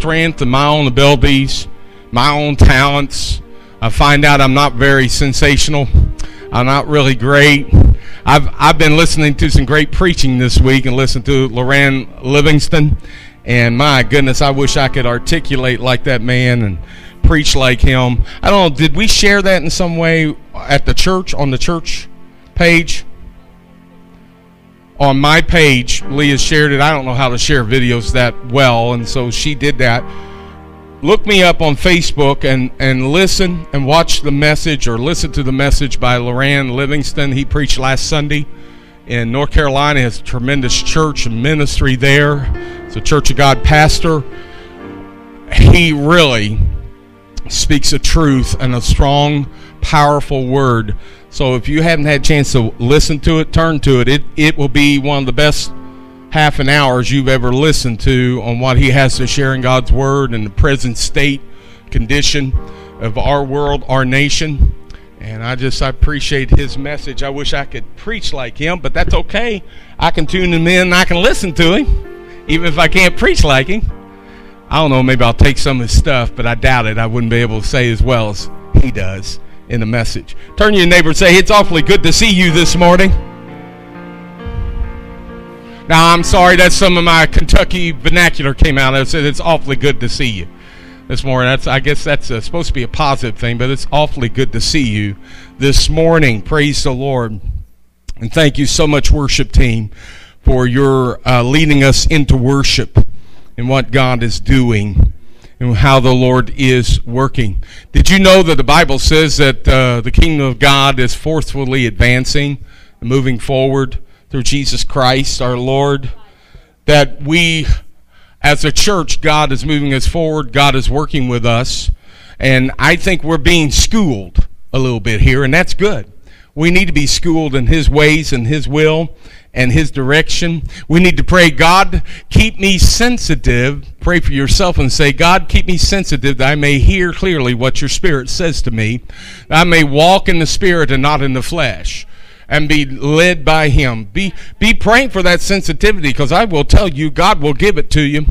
strength and my own abilities, my own talents. I find out I'm not very sensational. I'm not really great. I've I've been listening to some great preaching this week and listened to Loran Livingston, and my goodness, I wish I could articulate like that man and preach like him. I don't know. Did we share that in some way at the church on the church page? On my page, Leah shared it. I don't know how to share videos that well, and so she did that look me up on Facebook and, and listen and watch the message or listen to the message by Loran Livingston. He preached last Sunday in North Carolina. Has tremendous church and ministry there. It's a Church of God pastor. He really speaks a truth and a strong, powerful word. So if you haven't had a chance to listen to it, turn to it. It it will be one of the best half an hours you've ever listened to on what he has to share in God's Word and the present state condition of our world, our nation. And I just I appreciate his message. I wish I could preach like him, but that's okay. I can tune him in and I can listen to him, even if I can't preach like him. I don't know, maybe I'll take some of his stuff, but I doubt it. I wouldn't be able to say as well as he does in the message. Turn your neighbor and say, It's awfully good to see you this morning. Now, I'm sorry that some of my Kentucky vernacular came out. I said it's awfully good to see you this morning. That's I guess that's uh, supposed to be a positive thing, but it's awfully good to see you this morning. Praise the Lord. And thank you so much, worship team, for your uh, leading us into worship and what God is doing and how the Lord is working. Did you know that the Bible says that uh, the kingdom of God is forcefully advancing, moving forward? through Jesus Christ our Lord, that we, as a church, God is moving us forward, God is working with us, and I think we're being schooled a little bit here, and that's good. We need to be schooled in His ways and His will and His direction. We need to pray, God, keep me sensitive. Pray for yourself and say, God, keep me sensitive that I may hear clearly what your Spirit says to me. I may walk in the Spirit and not in the flesh and be led by him. Be be praying for that sensitivity because I will tell you God will give it to you.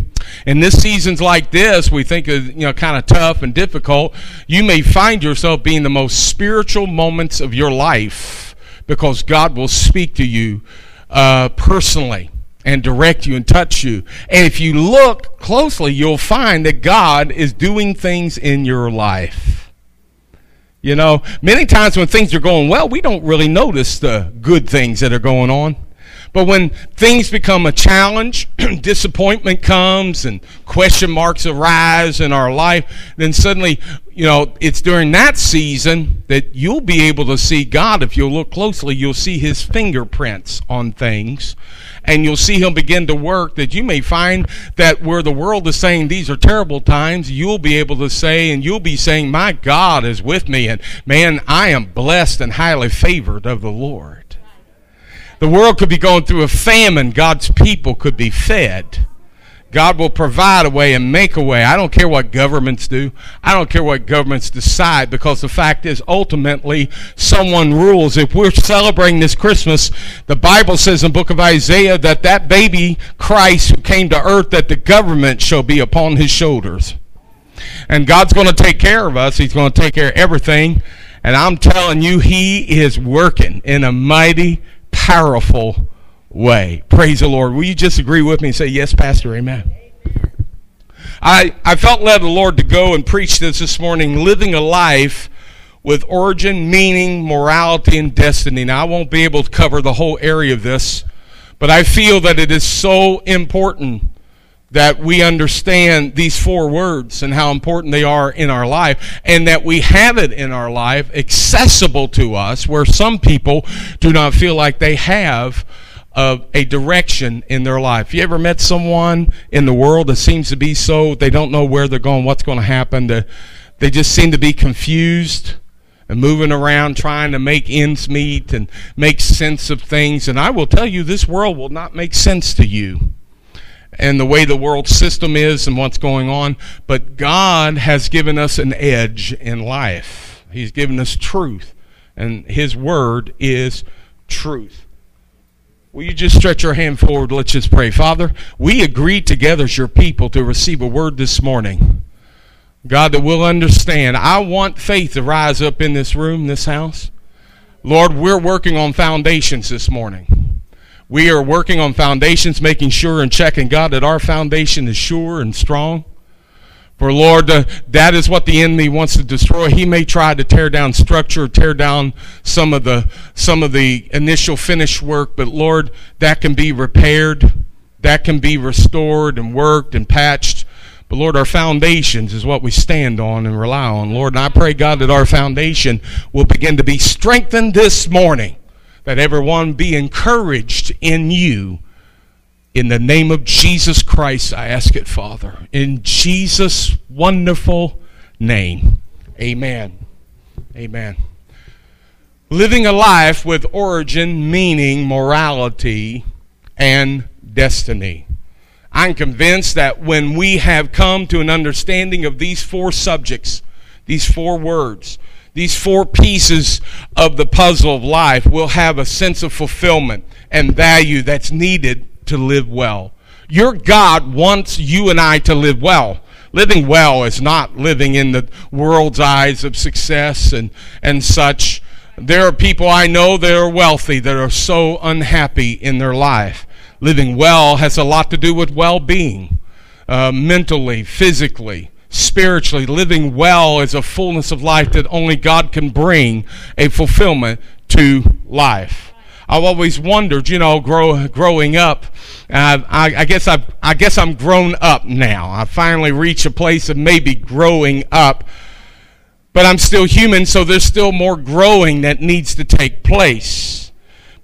In this seasons like this, we think is you know kind of tough and difficult. You may find yourself being the most spiritual moments of your life because God will speak to you uh, personally and direct you and touch you. And if you look closely, you'll find that God is doing things in your life. You know, many times when things are going well, we don't really notice the good things that are going on. But when things become a challenge, disappointment comes and question marks arise in our life, then suddenly, you know, it's during that season that you'll be able to see God. If you'll look closely, you'll see his fingerprints on things and you'll see him begin to work that you may find that where the world is saying these are terrible times, you'll be able to say and you'll be saying, My God is with me, and man, I am blessed and highly favored of the Lord. The world could be going through a famine, God's people could be fed. God will provide a way and make a way. I don't care what governments do. I don't care what governments decide because the fact is ultimately someone rules. If we're celebrating this Christmas, the Bible says in the book of Isaiah that that baby Christ who came to earth that the government shall be upon his shoulders. And God's going to take care of us. He's going to take care of everything. And I'm telling you, he is working in a mighty, powerful way. Praise the Lord. Will you just agree with me and say, Yes, Pastor, amen? I, I felt led the Lord to go and preach this this morning, living a life with origin, meaning, morality, and destiny. Now, I won't be able to cover the whole area of this, but I feel that it is so important that we understand these four words and how important they are in our life, and that we have it in our life accessible to us, where some people do not feel like they have of a direction in their life. You ever met someone in the world that seems to be so they don't know where they're going, what's going to happen? they just seem to be confused and moving around trying to make ends meet and make sense of things. And I will tell you, this world will not make sense to you and the way the world system is and what's going on. But God has given us an edge in life. He's given us truth, and His Word is truth. Will you just stretch your hand forward? Let's just pray. Father, we agree together as your people to receive a word this morning. God, that we'll understand. I want faith to rise up in this room, this house. Lord, we're working on foundations this morning. We are working on foundations, making sure and checking, God, that our foundation is sure and strong. For Lord, uh, that is what the enemy wants to destroy. He may try to tear down structure, tear down some of the some of the initial finished work, but Lord, that can be repaired, that can be restored and worked and patched. But Lord, our foundations is what we stand on and rely on. Lord, and I pray, God, that our foundation will begin to be strengthened this morning, that everyone be encouraged in you in the name of Jesus Christ, I ask it, Father. In Jesus' wonderful name. Amen. Amen. Living a life with origin, meaning, morality, and destiny. I'm convinced that when we have come to an understanding of these four subjects, these four words, these four pieces of the puzzle of life, we'll have a sense of fulfillment and value that's needed to live well. Your God wants you and I to live well. Living well is not living in the world's eyes of success and, and such. There are people I know that are wealthy that are so unhappy in their life. Living well has a lot to do with well being, uh, mentally, physically, spiritually. Living well is a fullness of life that only God can bring a fulfillment to life. I've always wondered, you know, grow, growing up. Uh, I, I, guess I've, I guess I'm grown up now. I finally reached a place of maybe growing up, but I'm still human, so there's still more growing that needs to take place.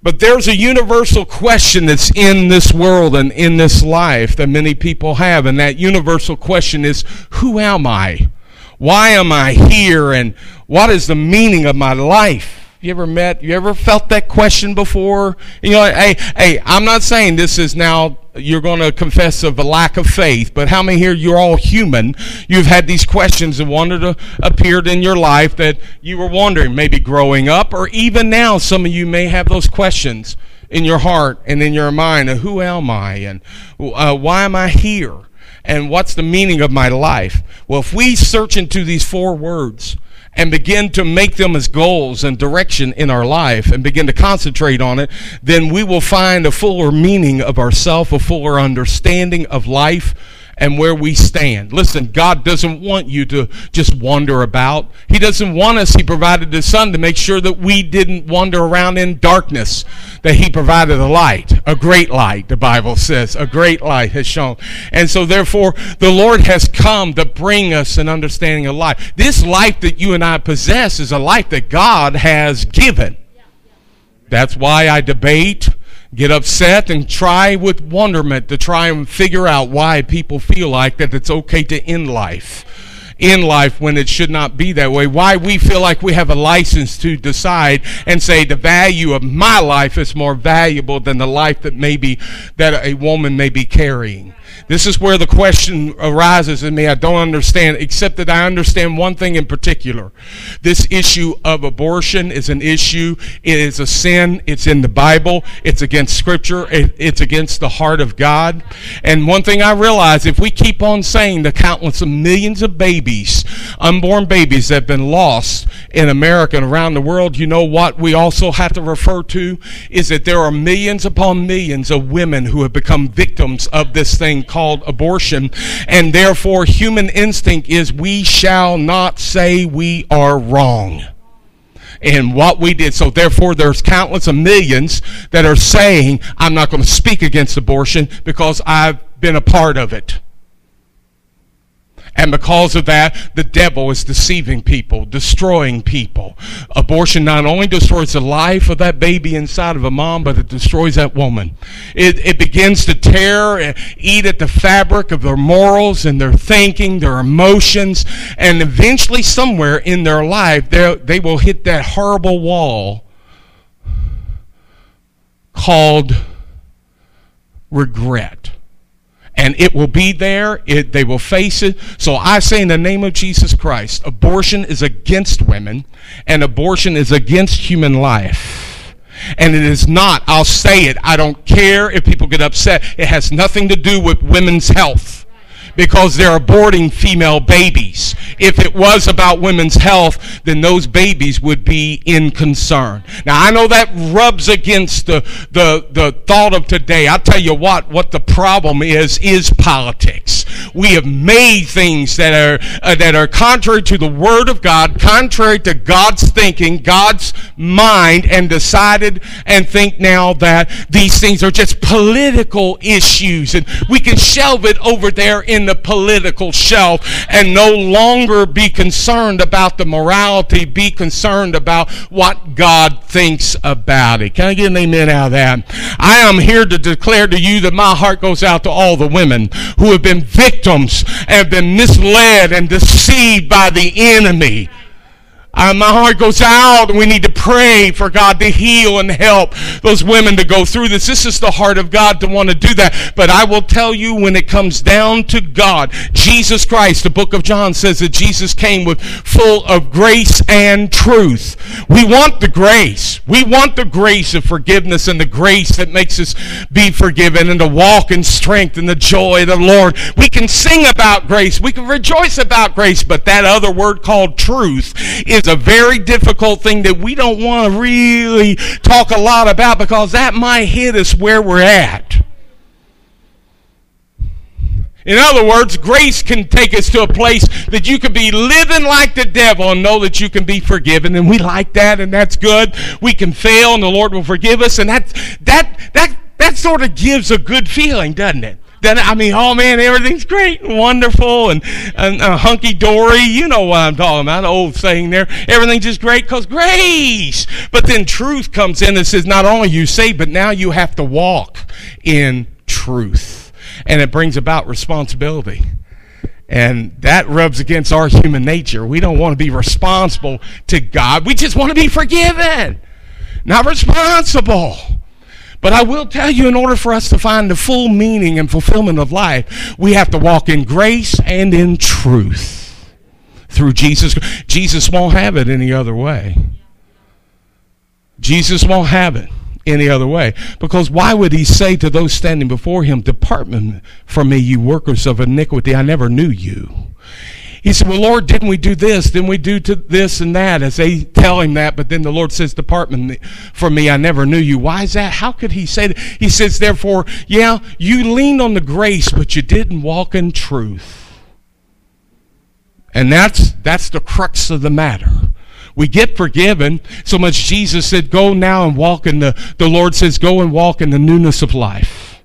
But there's a universal question that's in this world and in this life that many people have, and that universal question is, who am I? Why am I here? And what is the meaning of my life? You ever met, you ever felt that question before? You know, hey, hey, I'm not saying this is now you're going to confess of a lack of faith, but how many here, you're all human, you've had these questions that wanted to appeared in your life that you were wondering, maybe growing up, or even now, some of you may have those questions in your heart and in your mind of who am I and uh, why am I here? And what's the meaning of my life? Well, if we search into these four words, and begin to make them as goals and direction in our life and begin to concentrate on it, then we will find a fuller meaning of ourself, a fuller understanding of life and where we stand. Listen, God doesn't want you to just wander about. He doesn't want us. He provided the sun to make sure that we didn't wander around in darkness, that He provided a light, a great light, the Bible says. A great light has shone. And so, therefore, the Lord has come to bring us an understanding of life. This life that you and I possess is a life that God has given. That's why I debate get upset and try with wonderment to try and figure out why people feel like that it's okay to end life in life when it should not be that way. Why we feel like we have a license to decide and say the value of my life is more valuable than the life that maybe that a woman may be carrying. This is where the question arises in me. I don't understand, except that I understand one thing in particular. This issue of abortion is an issue. It is a sin. It's in the Bible. It's against Scripture. It's against the heart of God. And one thing I realize, if we keep on saying the countless of millions of babies, unborn babies that have been lost in America and around the world, you know what we also have to refer to is that there are millions upon millions of women who have become victims of this thing called abortion. And therefore, human instinct is we shall not say we are wrong in what we did. So therefore, there's countless of millions that are saying, I'm not going to speak against abortion because I've been a part of it. And because of that, the devil is deceiving people, destroying people. Abortion not only destroys the life of that baby inside of a mom, but it destroys that woman. It, it begins to tear, and eat at the fabric of their morals and their thinking, their emotions, and eventually somewhere in their life, they will hit that horrible wall called regret and it will be there. It, they will face it. So I say in the name of Jesus Christ, abortion is against women and abortion is against human life. And it is not, I'll say it, I don't care if people get upset. It has nothing to do with women's health because they're aborting female babies. If it was about women's health, then those babies would be in concern. Now, I know that rubs against the, the, the thought of today. I'll tell you what, what the problem is, is politics. We have made things that are, uh, that are contrary to the Word of God, contrary to God's thinking, God's mind, and decided and think now that these things are just political issues and we can shelve it over there in the political shelf and no longer be concerned about the morality, be concerned about what God thinks about it. Can I get an amen out of that? I am here to declare to you that my heart goes out to all the women who have been victims and have been misled and deceived by the enemy. Uh, my heart goes out, we need to pray for God to heal and help those women to go through this. This is the heart of God to want to do that. But I will tell you, when it comes down to God, Jesus Christ, the book of John says that Jesus came with full of grace and truth. We want the grace. We want the grace of forgiveness and the grace that makes us be forgiven and to walk in strength and the joy of the Lord. We can sing about grace. We can rejoice about grace. But that other word called truth is a very difficult thing that we don't want to really talk a lot about because that might hit us where we're at. In other words, grace can take us to a place that you can be living like the devil and know that you can be forgiven. And we like that, and that's good. We can fail, and the Lord will forgive us. And that, that, that, that sort of gives a good feeling, doesn't it? Then I mean, oh man, everything's great and wonderful and, and uh, hunky dory. You know what I'm talking about? Old saying there. Everything's just great because grace. But then truth comes in and says, not only you saved, but now you have to walk in truth, and it brings about responsibility. And that rubs against our human nature. We don't want to be responsible to God. We just want to be forgiven, not responsible. But I will tell you, in order for us to find the full meaning and fulfillment of life, we have to walk in grace and in truth through Jesus. Jesus won't have it any other way. Jesus won't have it any other way. Because why would he say to those standing before him, Depart from me, you workers of iniquity, I never knew you. He said, Well, Lord, didn't we do this? Didn't we do to this and that? As they tell him that, but then the Lord says, Depart from me, I never knew you. Why is that? How could he say that? He says, Therefore, yeah, you leaned on the grace, but you didn't walk in truth. And that's that's the crux of the matter. We get forgiven so much Jesus said, Go now and walk in the the Lord says, Go and walk in the newness of life.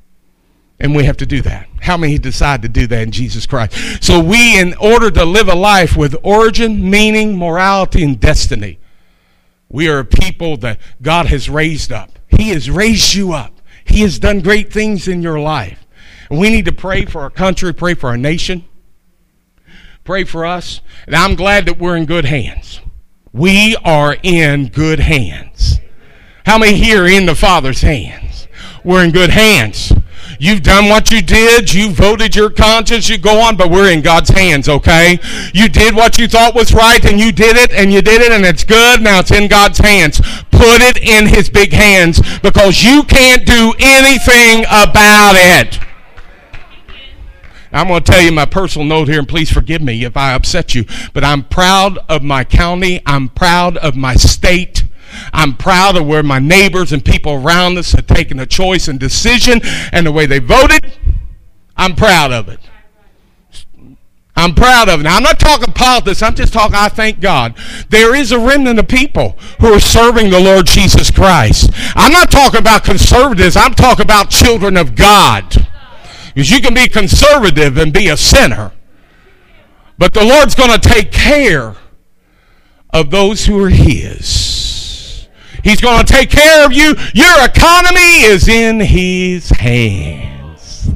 And we have to do that. How many decide to do that in Jesus Christ? So we, in order to live a life with origin, meaning, morality, and destiny, we are a people that God has raised up. He has raised you up. He has done great things in your life. And we need to pray for our country, pray for our nation, pray for us. And I'm glad that we're in good hands. We are in good hands. How many here are in the Father's hands? We're in good hands. You've done what you did. You voted your conscience. You go on, but we're in God's hands, okay? You did what you thought was right, and you did it, and you did it, and it's good. Now it's in God's hands. Put it in His big hands because you can't do anything about it. I'm going to tell you my personal note here, and please forgive me if I upset you, but I'm proud of my county. I'm proud of my state. I'm proud of where my neighbors and people around us have taken a choice and decision and the way they voted. I'm proud of it. I'm proud of it. Now, I'm not talking politics. I'm just talking, I thank God. There is a remnant of people who are serving the Lord Jesus Christ. I'm not talking about conservatives. I'm talking about children of God. Because you can be conservative and be a sinner. But the Lord's going to take care of those who are His. He's going to take care of you. Your economy is in His hands.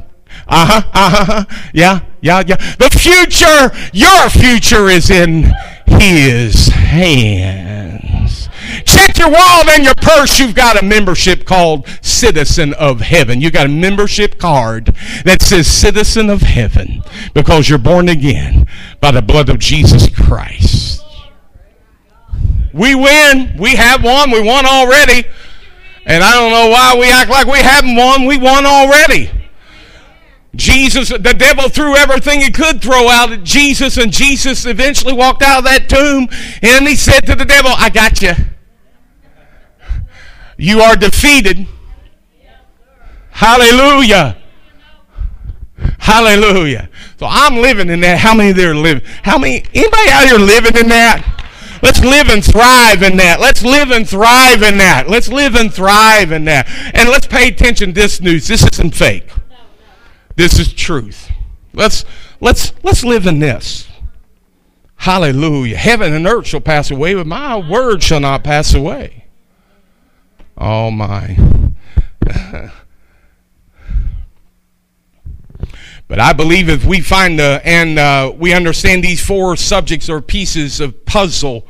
Uh huh, uh huh, yeah, yeah, yeah. The future, your future is in His hands. Check your wallet and your purse. You've got a membership called Citizen of Heaven. You've got a membership card that says Citizen of Heaven because you're born again by the blood of Jesus Christ. We win. We have won. We won already. And I don't know why we act like we haven't won. We won already. Jesus, the devil threw everything he could throw out at Jesus, and Jesus eventually walked out of that tomb and he said to the devil, I got you. You are defeated. Hallelujah. Hallelujah. So I'm living in that. How many there live? How many? Anybody out here living in that? Let's live and thrive in that. Let's live and thrive in that. Let's live and thrive in that. And let's pay attention to this news. This isn't fake. This is truth. Let's let's let's live in this. Hallelujah. Heaven and earth shall pass away, but my word shall not pass away. Oh my. But I believe if we find the, and uh, we understand these four subjects or pieces of puzzle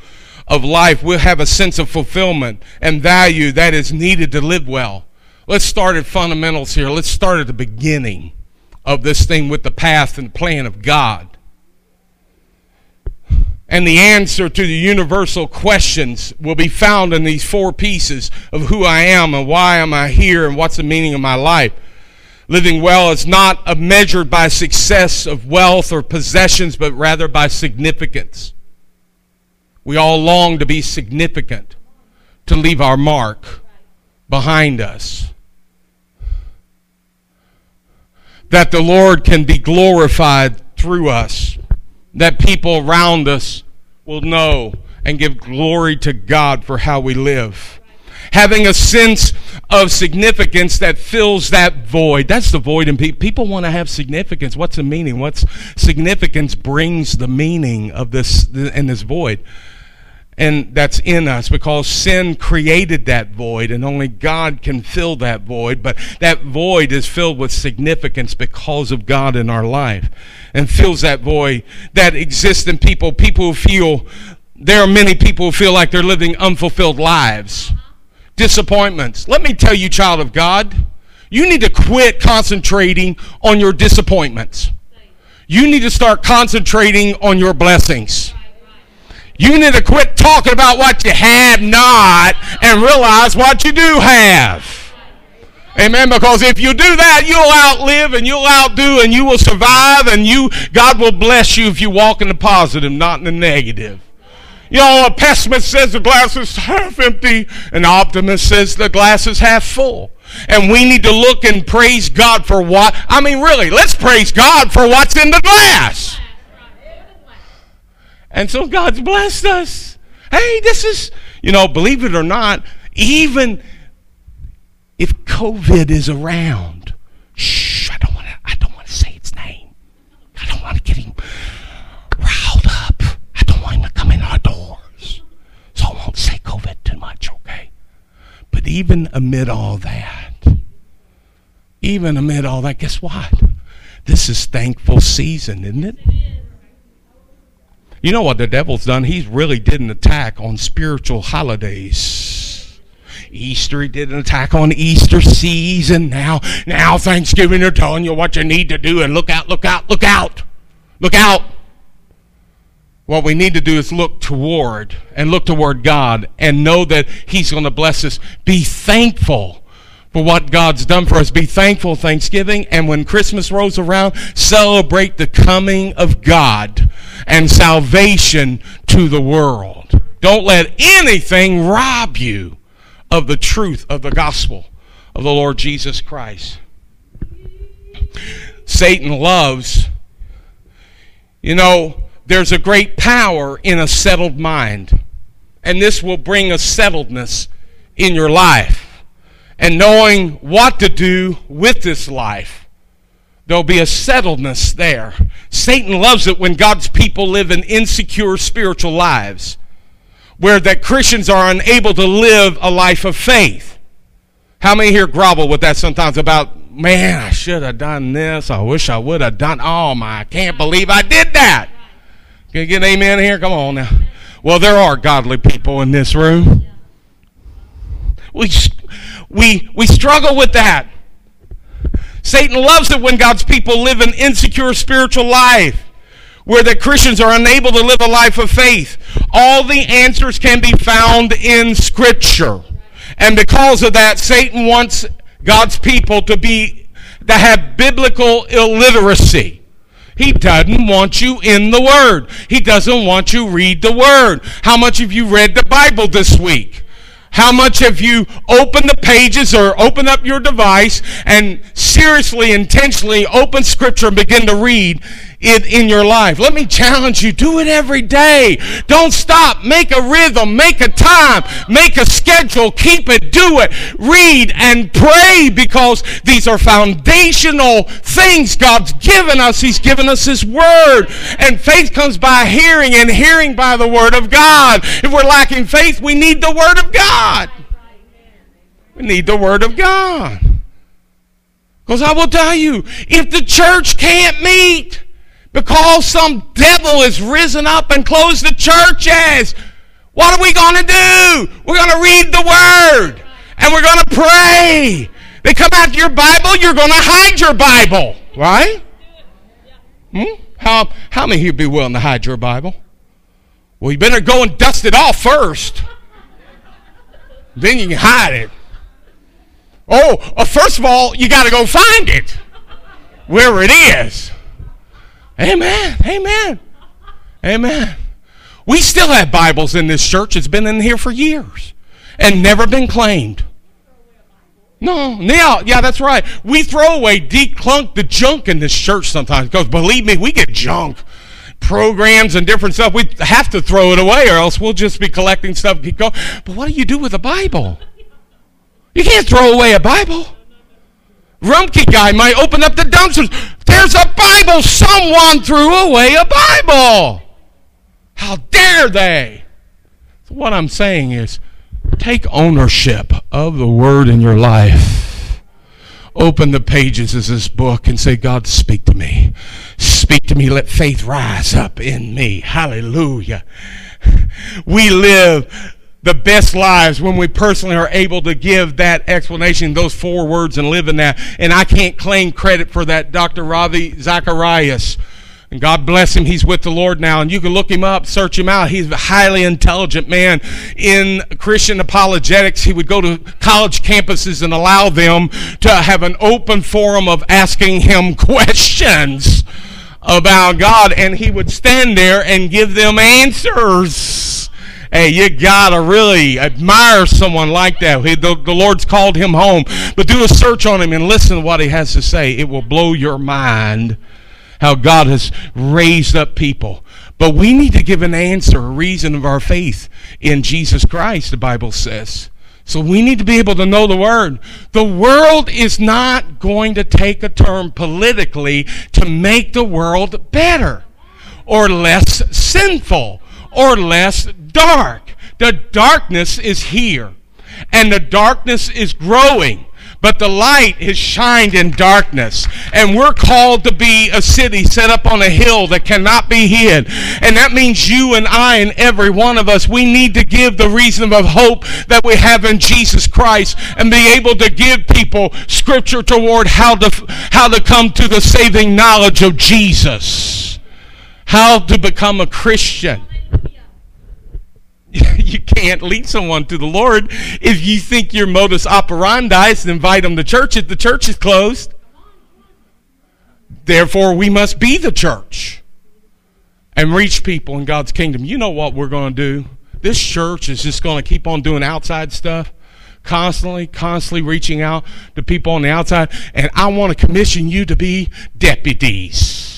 of life, we'll have a sense of fulfillment and value that is needed to live well. Let's start at fundamentals here. Let's start at the beginning of this thing with the path and plan of God. And the answer to the universal questions will be found in these four pieces of who I am and why am I here and what's the meaning of my life. Living well is not measured by success of wealth or possessions, but rather by significance. We all long to be significant, to leave our mark behind us. That the Lord can be glorified through us, that people around us will know and give glory to God for how we live having a sense of significance that fills that void. That's the void in people. People want to have significance. What's the meaning? What's significance brings the meaning of this in this void. And that's in us because sin created that void and only God can fill that void. But that void is filled with significance because of God in our life and fills that void that exists in people. People who feel, there are many people who feel like they're living unfulfilled lives disappointments. Let me tell you, child of God, you need to quit concentrating on your disappointments. You need to start concentrating on your blessings. You need to quit talking about what you have not and realize what you do have. Amen. Because if you do that, you'll outlive and you'll outdo and you will survive and you God will bless you if you walk in the positive, not in the negative. You know, a pessimist says the glass is half empty, an optimist says the glass is half full. And we need to look and praise God for what, I mean, really, let's praise God for what's in the glass. And so God's blessed us. Hey, this is, you know, believe it or not, even if COVID is around, shh, I don't want to, I don't want to say its name. I don't want to get him riled up. I don't want him to come in our doors. So I won't say COVID too much, okay? But even amid all that, even amid all that, guess what? This is thankful season, isn't it? You know what the devil's done? He's really did an attack on spiritual holidays. Easter, he did an attack on Easter season. Now, now Thanksgiving, they're telling you what you need to do and look out, look out, look out, look out. What we need to do is look toward and look toward God and know that He's going to bless us. Be thankful for what God's done for us. Be thankful, Thanksgiving, and when Christmas rolls around, celebrate the coming of God and salvation to the world. Don't let anything rob you of the truth of the gospel of the Lord Jesus Christ. Satan loves, you know, there's a great power in a settled mind. And this will bring a settledness in your life. And knowing what to do with this life, there'll be a settledness there. Satan loves it when God's people live in insecure spiritual lives, where that Christians are unable to live a life of faith. How many here grovel with that sometimes about, man, I should have done this. I wish I would have done. Oh my, I can't believe I did that. Can you get an amen here? Come on now. Well, there are godly people in this room. We, we, we struggle with that. Satan loves it when God's people live an insecure spiritual life where the Christians are unable to live a life of faith. All the answers can be found in Scripture. And because of that, Satan wants God's people to be to have biblical illiteracy. He doesn't want you in the Word. He doesn't want you read the Word. How much have you read the Bible this week? How much have you opened the pages or opened up your device and seriously, intentionally open Scripture and begin to read it in your life? Let me challenge you do it every day. Don't stop. Make a rhythm, make a time, make a schedule, keep it, do it. Read and pray because these are foundational things God's given us. He's given us His Word. And faith comes by hearing, and hearing by the Word of God. If we're lacking faith, we need the Word of God. We need the Word of God. Because I will tell you, if the church can't meet because some devil has risen up and closed the churches, what are we going to do? We're going to read the Word and we're going to pray. They come after your Bible, you're going to hide your Bible, right? Hmm? How, how many of you be willing to hide your Bible? Well, you better go and dust it off first. Then you can hide it. Oh, uh, first of all, you got to go find it where it is. Amen. Amen. Amen. We still have Bibles in this church. It's been in here for years and never been claimed. No, yeah, yeah, that's right. We throw away, declunk the junk in this church sometimes because believe me, we get junk programs and different stuff, we have to throw it away or else we'll just be collecting stuff keep going. But what do you do with a Bible? You can't throw away a Bible. Rumpke guy might open up the dumpsters. There's a Bible. Someone threw away a Bible. How dare they? So what I'm saying is take ownership of the word in your life open the pages of this book and say, God, speak to me. Speak to me. Let faith rise up in me. Hallelujah. We live the best lives when we personally are able to give that explanation, those four words, and live in that. And I can't claim credit for that, Dr. Ravi Zacharias. And God bless him. He's with the Lord now. And you can look him up, search him out. He's a highly intelligent man in Christian apologetics. He would go to college campuses and allow them to have an open forum of asking him questions about God. And he would stand there and give them answers. Hey, you gotta really admire someone like that. He, the, the Lord's called him home. But do a search on him and listen to what he has to say. It will blow your mind how God has raised up people. But we need to give an answer, a reason of our faith in Jesus Christ, the Bible says. So we need to be able to know the Word. The world is not going to take a turn politically to make the world better or less sinful or less dark. The darkness is here and the darkness is growing but the light is shined in darkness. And we're called to be a city set up on a hill that cannot be hid. And that means you and I and every one of us, we need to give the reason of hope that we have in Jesus Christ and be able to give people scripture toward how to, how to come to the saving knowledge of Jesus. How to become a Christian. you can't lead someone to the Lord if you think your modus operandi is to invite them to church if the church is closed. Therefore, we must be the church and reach people in God's kingdom. You know what we're going to do? This church is just going to keep on doing outside stuff, constantly, constantly reaching out to people on the outside. And I want to commission you to be deputies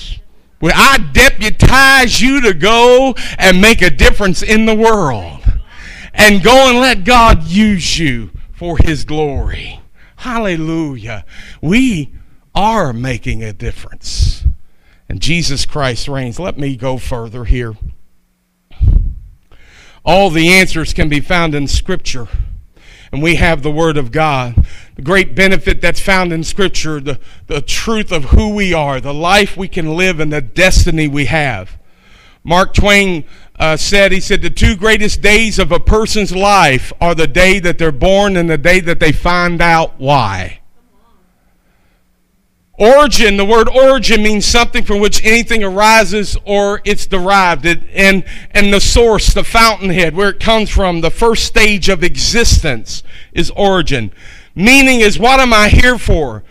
where I deputize you to go and make a difference in the world. And go and let God use you for his glory. Hallelujah. We are making a difference. And Jesus Christ reigns. Let me go further here. All the answers can be found in Scripture and we have the Word of God. The great benefit that's found in Scripture, the, the truth of who we are, the life we can live, and the destiny we have. Mark Twain uh, said, he said, the two greatest days of a person's life are the day that they're born and the day that they find out why. Origin, the word origin means something from which anything arises or it's derived. It, and, and the source, the fountainhead, where it comes from, the first stage of existence is origin. Meaning is what am I here for?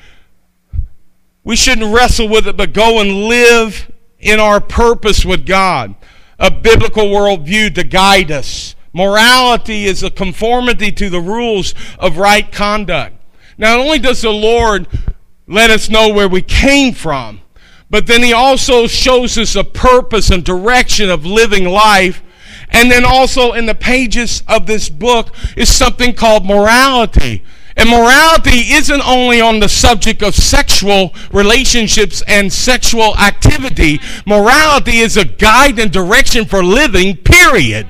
We shouldn't wrestle with it, but go and live in our purpose with God. A biblical worldview to guide us. Morality is a conformity to the rules of right conduct. Not only does the Lord let us know where we came from. But then he also shows us a purpose and direction of living life. And then also in the pages of this book is something called morality. And morality isn't only on the subject of sexual relationships and sexual activity. Morality is a guide and direction for living, period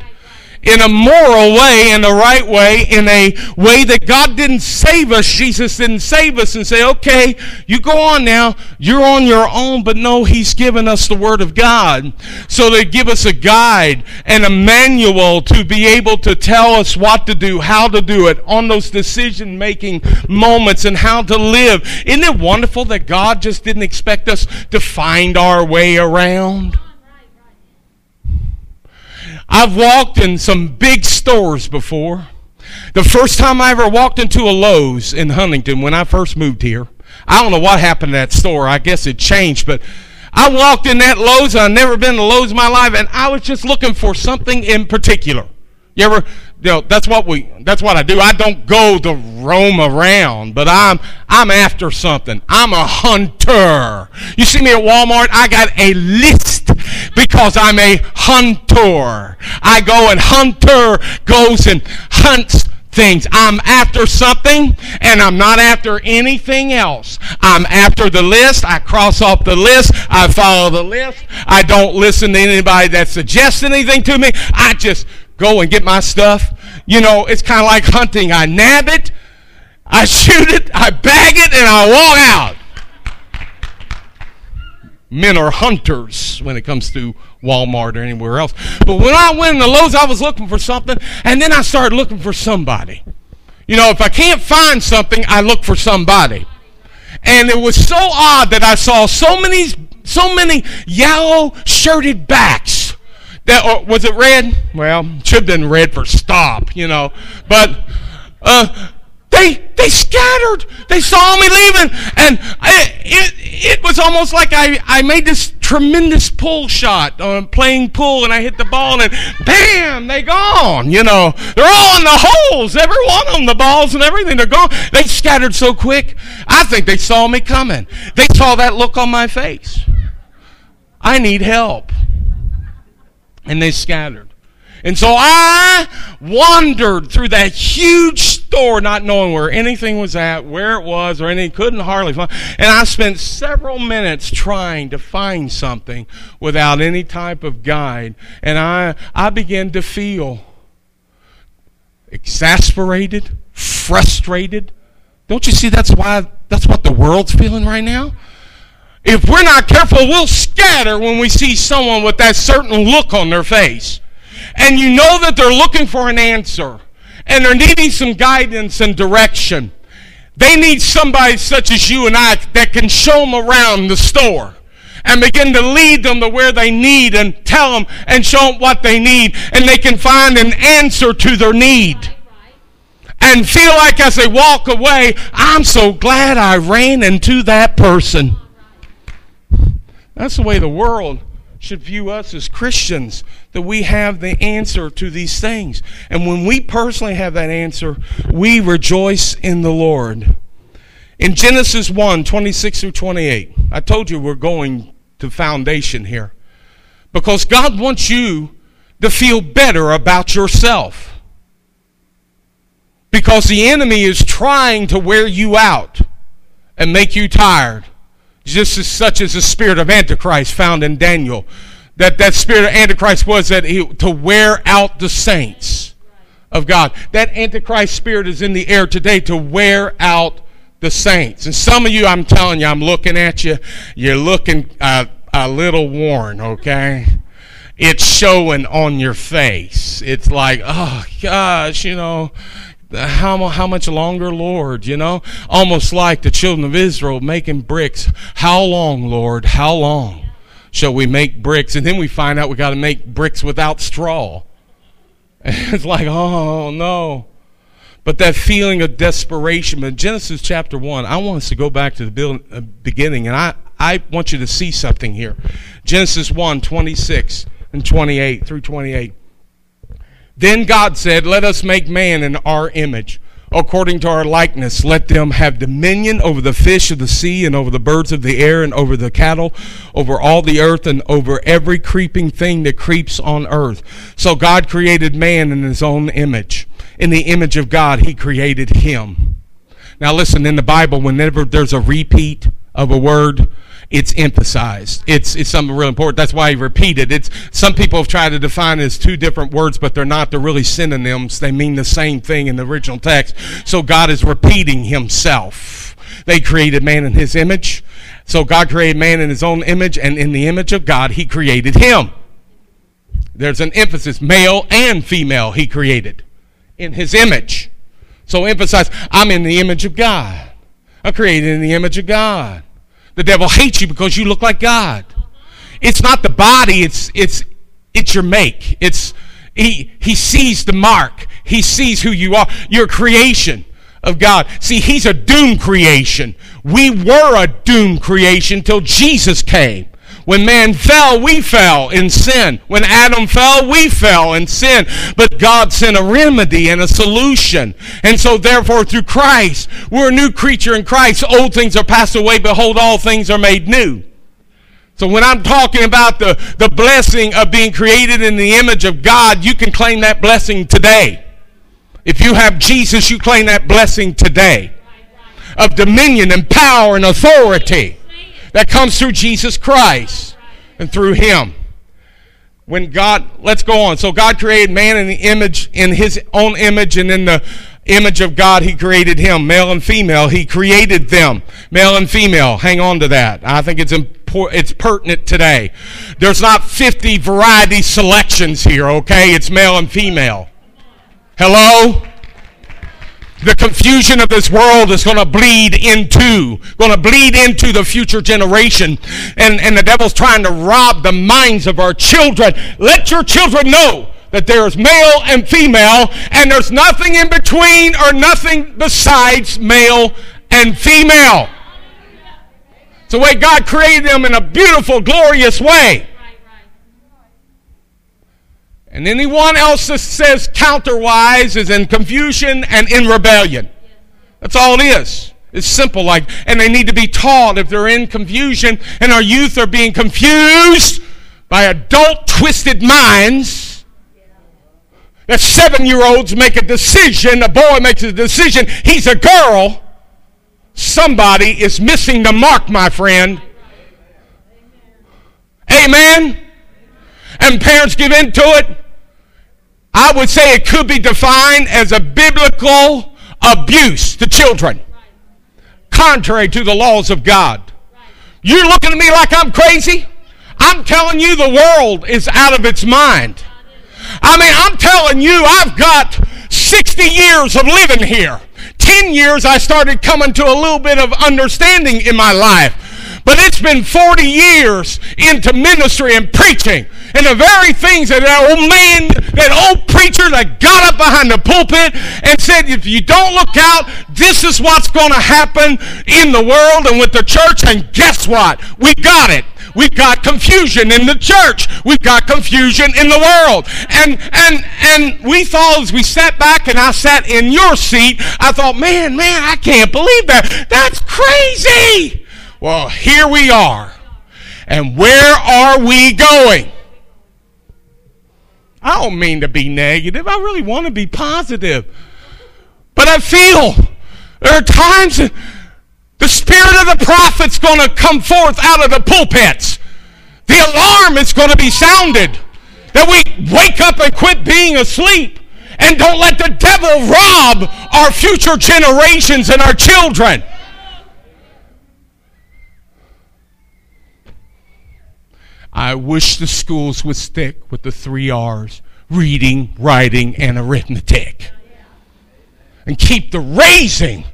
in a moral way, in the right way, in a way that God didn't save us. Jesus didn't save us and say, okay, you go on now. You're on your own. But no, He's given us the Word of God. So they give us a guide and a manual to be able to tell us what to do, how to do it on those decision making moments and how to live. Isn't it wonderful that God just didn't expect us to find our way around? I've walked in some big stores before. The first time I ever walked into a Lowe's in Huntington when I first moved here, I don't know what happened to that store. I guess it changed, but I walked in that Lowe's. I've never been to Lowe's in my life, and I was just looking for something in particular. You ever, you know, that's what we, that's what I do. I don't go to roam around, but I'm, I'm after something. I'm a hunter. You see me at Walmart, I got a list because I'm a hunter. I go and hunter goes and hunts things. I'm after something and I'm not after anything else. I'm after the list. I cross off the list. I follow the list. I don't listen to anybody that suggests anything to me. I just go and get my stuff. You know, it's kind of like hunting. I nab it, I shoot it, I bag it, and I walk out. Men are hunters when it comes to Walmart or anywhere else. But when I went in the Lowe's, I was looking for something, and then I started looking for somebody. You know, if I can't find something, I look for somebody. And it was so odd that I saw so many, so many yellow shirted backs that or was it red? Well, should have been red for stop, you know. But uh, they they scattered. They saw me leaving, and I, it it was almost like I I made this tremendous pull shot on uh, playing pool, and I hit the ball, and bam, they gone. You know, they're all in the holes. Every one of them, the balls and everything, they're gone. They scattered so quick. I think they saw me coming. They saw that look on my face. I need help and they scattered. And so I wandered through that huge store, not knowing where anything was at, where it was, or anything. Couldn't hardly find. And I spent several minutes trying to find something without any type of guide. And I, I began to feel exasperated, frustrated. Don't you see that's why that's what the world's feeling right now? If we're not careful, we'll scatter when we see someone with that certain look on their face. And you know that they're looking for an answer and they're needing some guidance and direction. They need somebody such as you and I that can show them around the store and begin to lead them to where they need and tell them and show them what they need and they can find an answer to their need and feel like as they walk away, I'm so glad I ran into that person. That's the way the world should view us as Christians, that we have the answer to these things. And when we personally have that answer, we rejoice in the Lord. In Genesis 1 26 through 28, I told you we're going to foundation here. Because God wants you to feel better about yourself. Because the enemy is trying to wear you out and make you tired just as such as the spirit of Antichrist found in Daniel. That that spirit of Antichrist was that he, to wear out the saints of God. That Antichrist spirit is in the air today to wear out the saints. And some of you, I'm telling you, I'm looking at you, you're looking uh, a little worn, okay? It's showing on your face. It's like, oh gosh, you know, how, how much longer, Lord? You know, almost like the children of Israel making bricks. How long, Lord? How long shall we make bricks? And then we find out we got to make bricks without straw. And it's like, oh no. But that feeling of desperation. But Genesis chapter 1, I want us to go back to the uh, beginning, and I, I want you to see something here. Genesis 1 26 and 28 through 28. Then God said, Let us make man in our image, according to our likeness. Let them have dominion over the fish of the sea, and over the birds of the air, and over the cattle, over all the earth, and over every creeping thing that creeps on earth. So God created man in his own image. In the image of God, he created him. Now, listen, in the Bible, whenever there's a repeat of a word, it's emphasized. It's it's something real important. That's why he repeated. It's some people have tried to define it as two different words, but they're not. They're really synonyms. They mean the same thing in the original text. So God is repeating himself. They created man in his image. So God created man in his own image, and in the image of God, he created him. There's an emphasis, male and female, he created in his image. So emphasize, I'm in the image of God. I'm created in the image of God. The devil hates you because you look like God. It's not the body, it's it's it's your make. It's he he sees the mark. He sees who you are. Your creation of God. See, he's a doomed creation. We were a doomed creation till Jesus came. When man fell, we fell in sin. When Adam fell, we fell in sin. But God sent a remedy and a solution. And so, therefore, through Christ, we're a new creature in Christ. Old things are passed away. Behold, all things are made new. So when I'm talking about the, the blessing of being created in the image of God, you can claim that blessing today. If you have Jesus, you claim that blessing today of dominion and power and authority that comes through Jesus Christ and through him. When God, let's go on. So God created man in the image, in his own image, and in the image of God, he created him, male and female. He created them, male and female. Hang on to that. I think it's important, it's pertinent today. There's not 50 variety selections here, okay? It's male and female. Hello? The confusion of this world is going to bleed into, going to bleed into the future generation. And, and the devil's trying to rob the minds of our children. Let your children know that there is male and female, and there's nothing in between or nothing besides male and female. It's the way God created them in a beautiful, glorious way. And anyone else that says counterwise is in confusion and in rebellion. That's all it is. It's simple like, and they need to be taught if they're in confusion and our youth are being confused by adult twisted minds. That seven year olds make a decision, a boy makes a decision, he's a girl. Somebody is missing the mark, my friend. Amen and parents give in to it, I would say it could be defined as a biblical abuse to children, contrary to the laws of God. You're looking at me like I'm crazy? I'm telling you the world is out of its mind. I mean, I'm telling you, I've got 60 years of living here. 10 years I started coming to a little bit of understanding in my life. But it's been 40 years into ministry and preaching. And the very things that that old man, that old preacher that got up behind the pulpit and said, if you don't look out, this is what's going to happen in the world and with the church. And guess what? We got it. We've got confusion in the church. We've got confusion in the world. And and and we thought as we sat back and I sat in your seat, I thought, man, man, I can't believe that. That's crazy. Well, here we are. And where are we going? I don't mean to be negative. I really want to be positive. But I feel there are times the spirit of the prophet's going to come forth out of the pulpits. The alarm is going to be sounded. That we wake up and quit being asleep. And don't let the devil rob our future generations and our children. I wish the schools would stick with the three R's reading, writing, and arithmetic. and keep the raising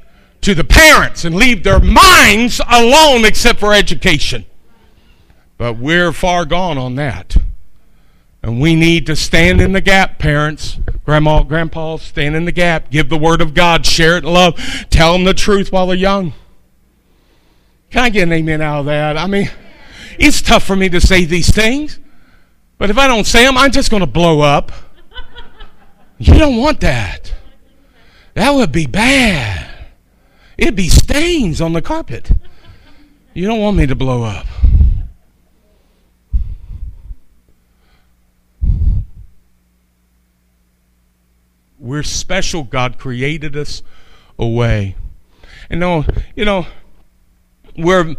to the parents and leave their minds alone except for education. But we're far gone on that. And we need to stand in the gap, parents. Grandma, grandpa, stand in the gap. Give the word of God. Share it in love. Tell them the truth while they're young. Can I get an amen out of that? I mean, it's tough for me to say these things. But if I don't say them, I'm just going to blow up. You don't want that. That would be bad. It'd be stains on the carpet. You don't want me to blow up. We're special. God created us away. And no, you know, where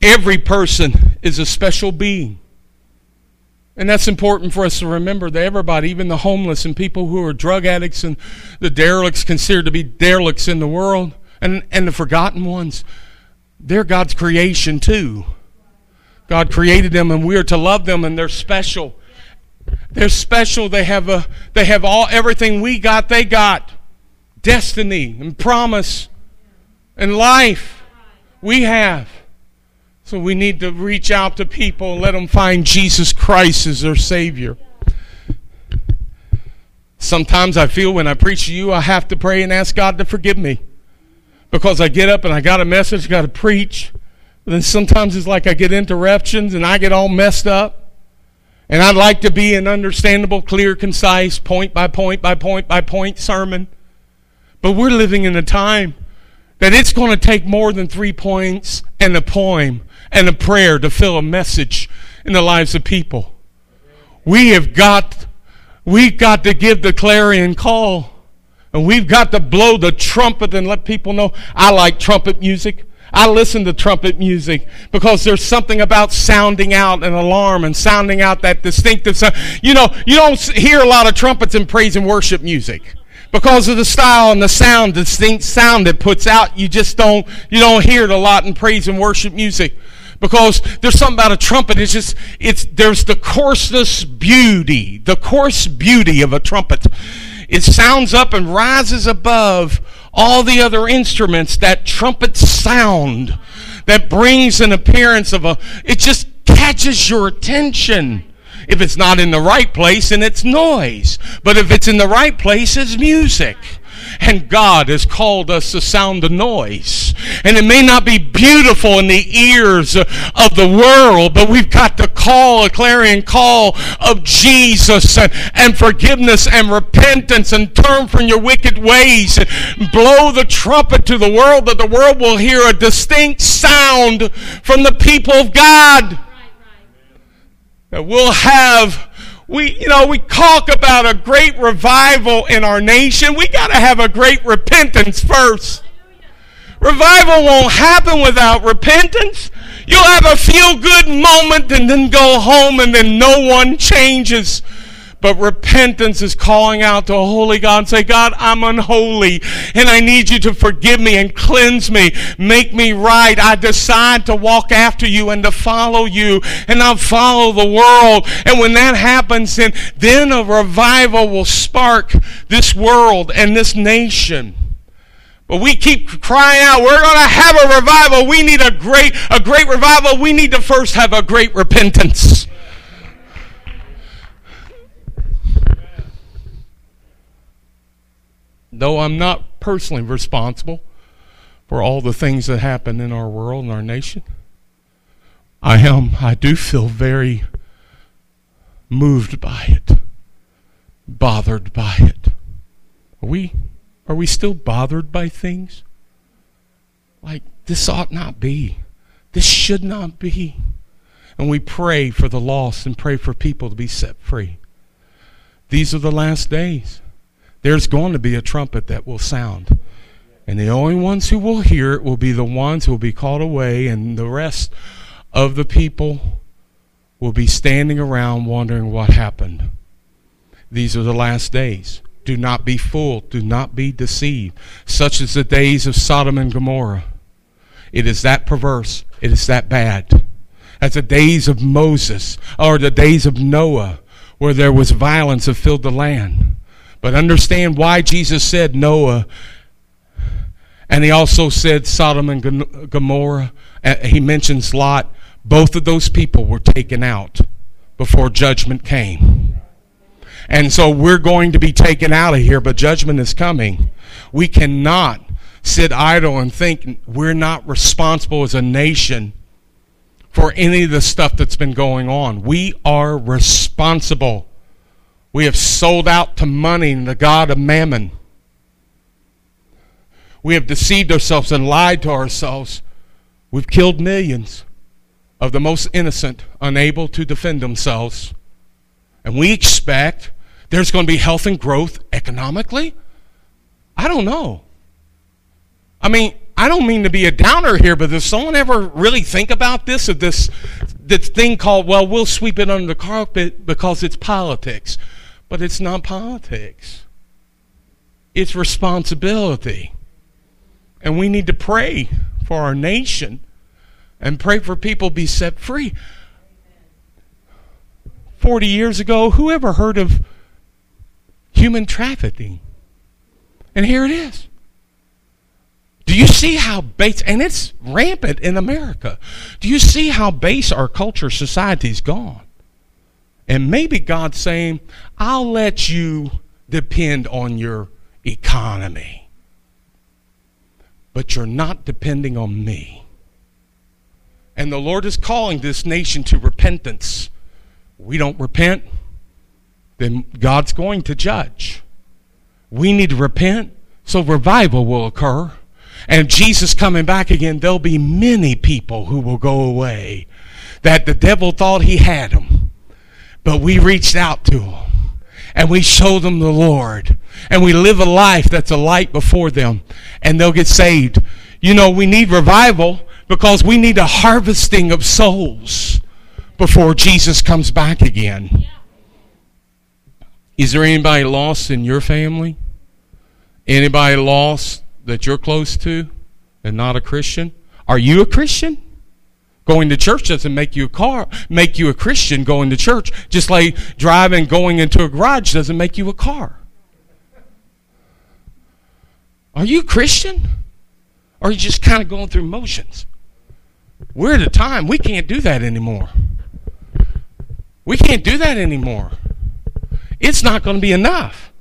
every person is a special being. And that's important for us to remember that everybody, even the homeless and people who are drug addicts and the derelicts considered to be derelicts in the world, and, and the forgotten ones, they're God's creation too. God created them and we are to love them and they're special. They're special. They have a they have all everything we got, they got. Destiny and promise and life we have. So we need to reach out to people and let them find Jesus Christ as their Savior. Sometimes I feel when I preach to you, I have to pray and ask God to forgive me because I get up and I got a message, got to preach. But then sometimes it's like I get interruptions and I get all messed up. And I'd like to be an understandable, clear, concise, point by point by point by point sermon. But we're living in a time that it's going to take more than three points and a poem and a prayer to fill a message in the lives of people. We have got, we've got to give the clarion call. And we've got to blow the trumpet and let people know I like trumpet music. I listen to trumpet music because there's something about sounding out an alarm and sounding out that distinctive sound. You know, you don't hear a lot of trumpets in praise and worship music because of the style and the sound, distinct sound it puts out. You just don't, you don't hear it a lot in praise and worship music because there's something about a trumpet. It's just, it's, there's the coarseness beauty, the coarse beauty of a trumpet. It sounds up and rises above all the other instruments, that trumpet sound that brings an appearance of a, it just catches your attention. If it's not in the right place, and it's noise. But if it's in the right place, it's music. And God has called us to sound the noise. And it may not be beautiful in the ears of the world, but we've got to call a clarion call of Jesus and, and forgiveness and repentance and turn from your wicked ways and blow the trumpet to the world that the world will hear a distinct sound from the people of God. That we'll have we, you know, we talk about a great revival in our nation. We got to have a great repentance first. Revival won't happen without repentance. You'll have a feel good moment and then go home and then no one changes. But repentance is calling out to a holy God and say, God, I'm unholy and I need you to forgive me and cleanse me, make me right. I decide to walk after you and to follow you and not follow the world. And when that happens, then, then a revival will spark this world and this nation. But we keep crying out, we're going to have a revival. We need a great, a great revival. We need to first have a great repentance. Though I'm not personally responsible for all the things that happen in our world and our nation, I am, I do feel very moved by it, bothered by it. Are we, are we still bothered by things? Like, this ought not be. This should not be. And we pray for the lost and pray for people to be set free. These are the last days there's going to be a trumpet that will sound. And the only ones who will hear it will be the ones who will be called away, and the rest of the people will be standing around wondering what happened. These are the last days. Do not be fooled. Do not be deceived. Such as the days of Sodom and Gomorrah. It is that perverse. It is that bad. As the days of Moses or the days of Noah, where there was violence that filled the land. But understand why Jesus said Noah And he also said Sodom and Gomorrah. He mentions Lot. Both of those people were taken out before judgment came. And so we're going to be taken out of here, but judgment is coming. We cannot sit idle and think we're not responsible as a nation for any of the stuff that's been going on. We are responsible. We have sold out to money and the God of mammon. We have deceived ourselves and lied to ourselves. We've killed millions of the most innocent, unable to defend themselves. And we expect there's going to be health and growth economically? I don't know. I mean, I don't mean to be a downer here, but does someone ever really think about this? Of this, this thing called, well, we'll sweep it under the carpet because it's politics. But it's not politics, it's responsibility. And we need to pray for our nation and pray for people be set free. 40 years ago, who ever heard of human trafficking? And here it is. Do you see how base, and it's rampant in America. Do you see how base our culture, society's gone? And maybe God's saying, I'll let you depend on your economy but you're not depending on me. And the Lord is calling this nation to repentance. We don't repent, then God's going to judge. We need to repent so revival will occur. And Jesus coming back again, there'll be many people who will go away that the devil thought he had them, but we reached out to them and we show them the Lord and we live a life that's a light before them and they'll get saved. You know, we need revival because we need a harvesting of souls before Jesus comes back again. Is there anybody lost in your family? Anybody lost that you're close to and not a Christian? Are you a Christian? Going to church doesn't make you a car, make you a Christian going to church. Just like driving, going into a garage doesn't make you a car. Are you Christian? Or are you just kind of going through motions? We're at a time we can't do that anymore. We can't do that anymore. It's not going to be enough.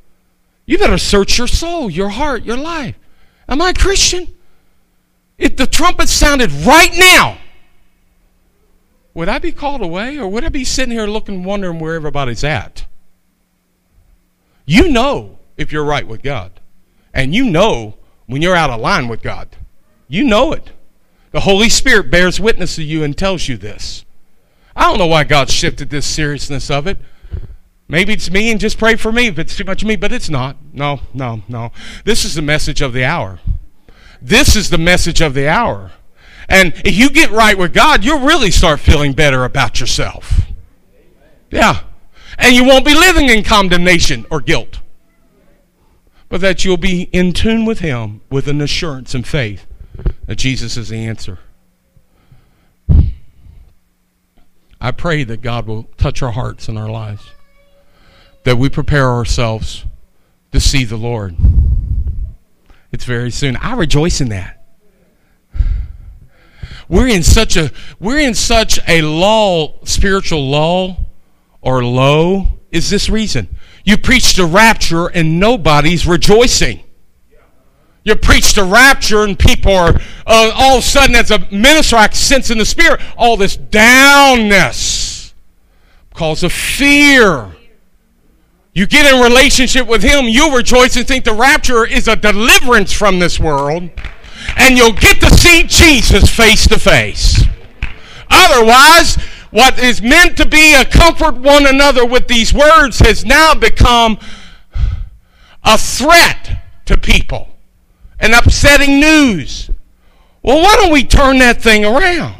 You better search your soul, your heart, your life. Am I a Christian? If the trumpet sounded right now, would I be called away or would I be sitting here looking, wondering where everybody's at? You know if you're right with God. And you know when you're out of line with God. You know it. The Holy Spirit bears witness to you and tells you this. I don't know why God shifted this seriousness of it. Maybe it's me and just pray for me if it's too much of me, but it's not. No, no, no. This is the message of the hour. This is the message of the hour. And if you get right with God, you'll really start feeling better about yourself. Yeah. And you won't be living in condemnation or guilt but that you'll be in tune with Him with an assurance and faith that Jesus is the answer. I pray that God will touch our hearts and our lives, that we prepare ourselves to see the Lord. It's very soon. I rejoice in that. We're in such a we're in such a lull, spiritual lull or low is this reason. You preach the rapture and nobody's rejoicing. You preach the rapture and people are uh, all of a sudden, as a minister, I sense in the spirit all this downness because of fear. You get in relationship with Him, you'll rejoice and think the rapture is a deliverance from this world, and you'll get to see Jesus face to face. Otherwise, what is meant to be a comfort one another with these words has now become a threat to people, an upsetting news. Well, why don't we turn that thing around?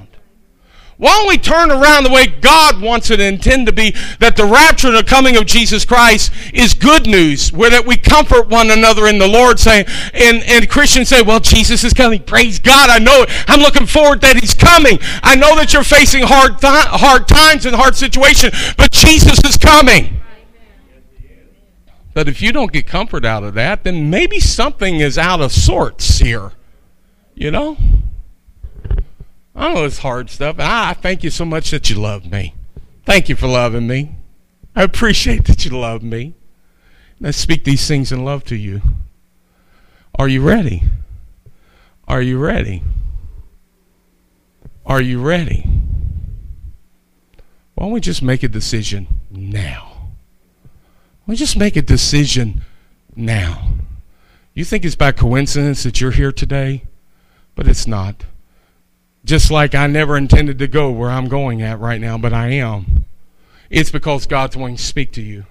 Why don't we turn around the way God wants it and intend to be that the rapture and the coming of Jesus Christ is good news, where that we comfort one another in the Lord, saying, and, and Christians say, well, Jesus is coming. Praise God. I know it. I'm looking forward that he's coming. I know that you're facing hard, th- hard times and hard situations, but Jesus is coming. But if you don't get comfort out of that, then maybe something is out of sorts here. You know? I know hard stuff. I thank you so much that you love me. Thank you for loving me. I appreciate that you love me. I speak these things in love to you. Are you ready? Are you ready? Are you ready? Why don't we just make a decision now? We just make a decision now? You think it's by coincidence that you're here today? But it's not. Just like I never intended to go where I'm going at right now, but I am. It's because God's wanting to speak to you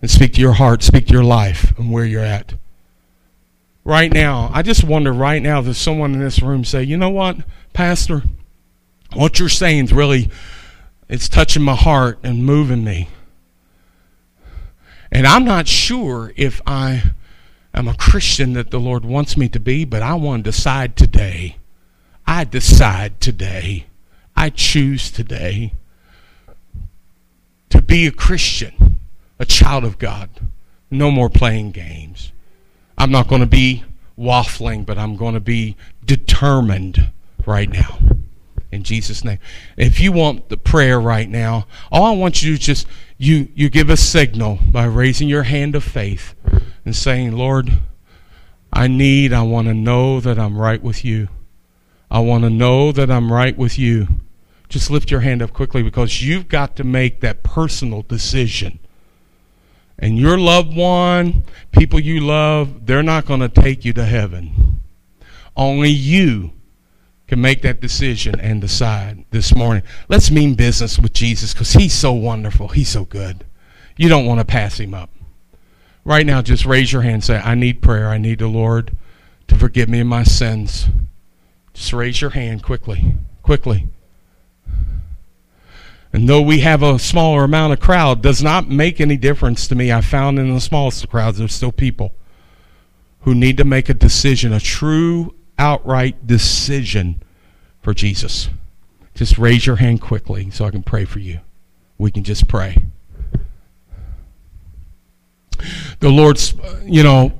and speak to your heart, speak to your life and where you're at. Right now, I just wonder right now there's someone in this room say, you know what, Pastor, what you're saying is really, it's touching my heart and moving me. And I'm not sure if I am a Christian that the Lord wants me to be, but I want to decide today. I decide today. I choose today to be a Christian, a child of God. No more playing games. I'm not going to be waffling, but I'm going to be determined right now. In Jesus' name. If you want the prayer right now, all I want you to just you you give a signal by raising your hand of faith and saying, Lord, I need, I want to know that I'm right with you. I want to know that I'm right with you. Just lift your hand up quickly because you've got to make that personal decision. And your loved one, people you love, they're not going to take you to heaven. Only you can make that decision and decide this morning. Let's mean business with Jesus because he's so wonderful. He's so good. You don't want to pass him up. Right now, just raise your hand and say, I need prayer. I need the Lord to forgive me of my sins. Just raise your hand quickly. Quickly. And though we have a smaller amount of crowd, does not make any difference to me. I found in the smallest crowds, there's still people who need to make a decision, a true, outright decision for Jesus. Just raise your hand quickly so I can pray for you. We can just pray. The Lord's, you know,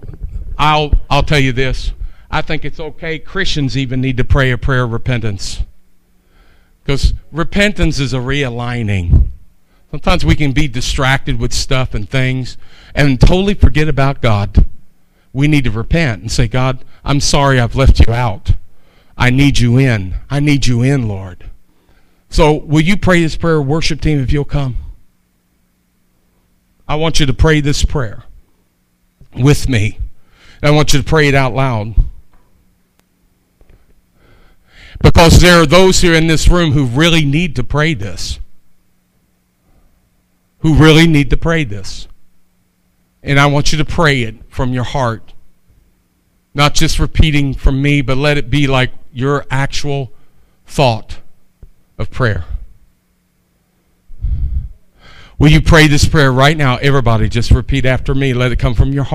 I'll I'll tell you this. I think it's okay. Christians even need to pray a prayer of repentance. Because repentance is a realigning. Sometimes we can be distracted with stuff and things and totally forget about God. We need to repent and say, God, I'm sorry I've left you out. I need you in. I need you in, Lord. So, will you pray this prayer, worship team, if you'll come? I want you to pray this prayer with me. I want you to pray it out loud. Because there are those here in this room who really need to pray this. Who really need to pray this. And I want you to pray it from your heart. Not just repeating from me, but let it be like your actual thought of prayer. Will you pray this prayer right now? Everybody, just repeat after me. Let it come from your heart.